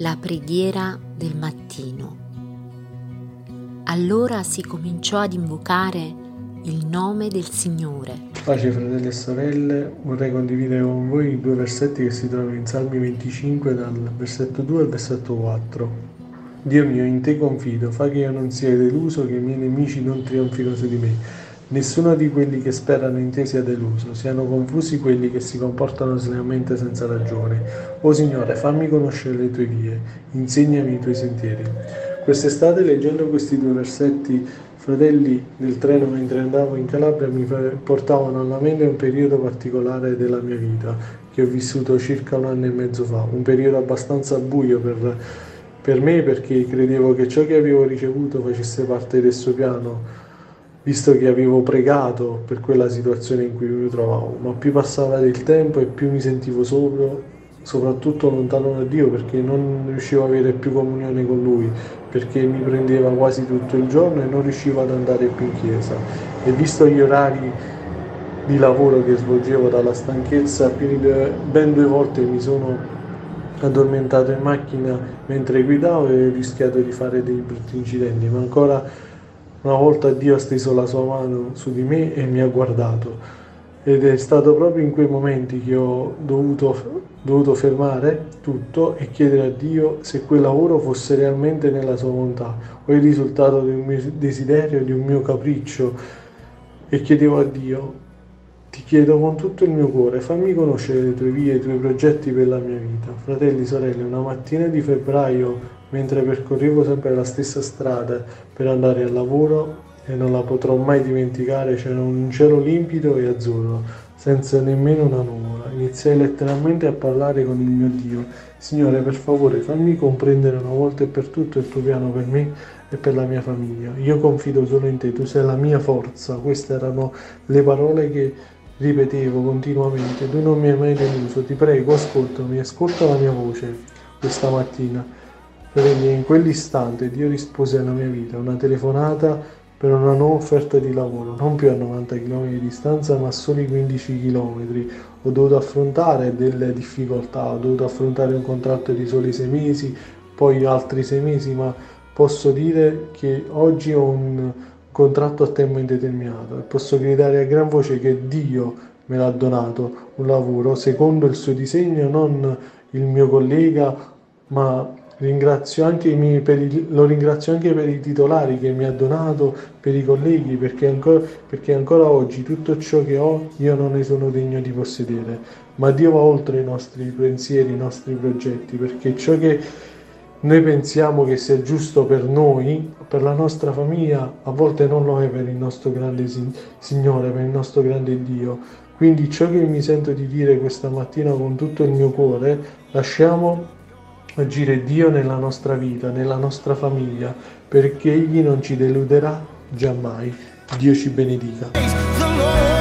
La preghiera del mattino. Allora si cominciò ad invocare il nome del Signore. Pace fratelli e sorelle, vorrei condividere con voi due versetti che si trovano in Salmi 25 dal versetto 2 al versetto 4. Dio mio, in te confido, fa che io non sia deluso, che i miei nemici non trionfino su di me. Nessuno di quelli che sperano in te sia deluso, siano confusi quelli che si comportano slealmente senza ragione. O Signore, fammi conoscere le tue vie, insegnami i tuoi sentieri. Quest'estate, leggendo questi due versetti, fratelli del treno mentre andavo in Calabria mi portavano alla mente un periodo particolare della mia vita, che ho vissuto circa un anno e mezzo fa, un periodo abbastanza buio per, per me perché credevo che ciò che avevo ricevuto facesse parte del suo piano visto che avevo pregato per quella situazione in cui mi trovavo, ma più passava del tempo e più mi sentivo solo, soprattutto lontano da Dio perché non riuscivo ad avere più comunione con Lui, perché mi prendeva quasi tutto il giorno e non riuscivo ad andare più in chiesa. E visto gli orari di lavoro che svolgevo dalla stanchezza, ben due volte mi sono addormentato in macchina mentre guidavo e ho rischiato di fare dei brutti incidenti, ma ancora una volta Dio ha steso la sua mano su di me e mi ha guardato ed è stato proprio in quei momenti che ho dovuto, dovuto fermare tutto e chiedere a Dio se quel lavoro fosse realmente nella sua volontà o il risultato di un mio desiderio, di un mio capriccio e chiedevo a Dio ti chiedo con tutto il mio cuore, fammi conoscere le tue vie, i tuoi progetti per la mia vita. Fratelli, sorelle, una mattina di febbraio mentre percorrevo sempre la stessa strada per andare al lavoro e non la potrò mai dimenticare, c'era un cielo limpido e azzurro, senza nemmeno una nuvola. Iniziai letteralmente a parlare con il mio Dio. Signore, per favore, fammi comprendere una volta e per tutto il tuo piano per me e per la mia famiglia. Io confido solo in te, tu sei la mia forza. Queste erano le parole che ripetevo continuamente. Tu non mi hai mai deluso, ti prego, ascoltami, ascolta la mia voce questa mattina. Fratelli, in quell'istante Dio rispose alla mia vita, una telefonata per una nuova offerta di lavoro, non più a 90 km di distanza, ma a soli 15 km. Ho dovuto affrontare delle difficoltà, ho dovuto affrontare un contratto di soli sei mesi, poi altri sei mesi, ma posso dire che oggi ho un contratto a tempo indeterminato e posso gridare a gran voce che Dio me l'ha donato un lavoro secondo il suo disegno, non il mio collega, ma Ringrazio anche i miei, i, lo ringrazio anche per i titolari che mi ha donato, per i colleghi, perché ancora, perché ancora oggi tutto ciò che ho io non ne sono degno di possedere. Ma Dio va oltre i nostri pensieri, i nostri progetti, perché ciò che noi pensiamo che sia giusto per noi, per la nostra famiglia, a volte non lo è per il nostro grande Signore, per il nostro grande Dio. Quindi ciò che mi sento di dire questa mattina con tutto il mio cuore, lasciamo agire Dio nella nostra vita, nella nostra famiglia, perché Egli non ci deluderà giammai. Dio ci benedica.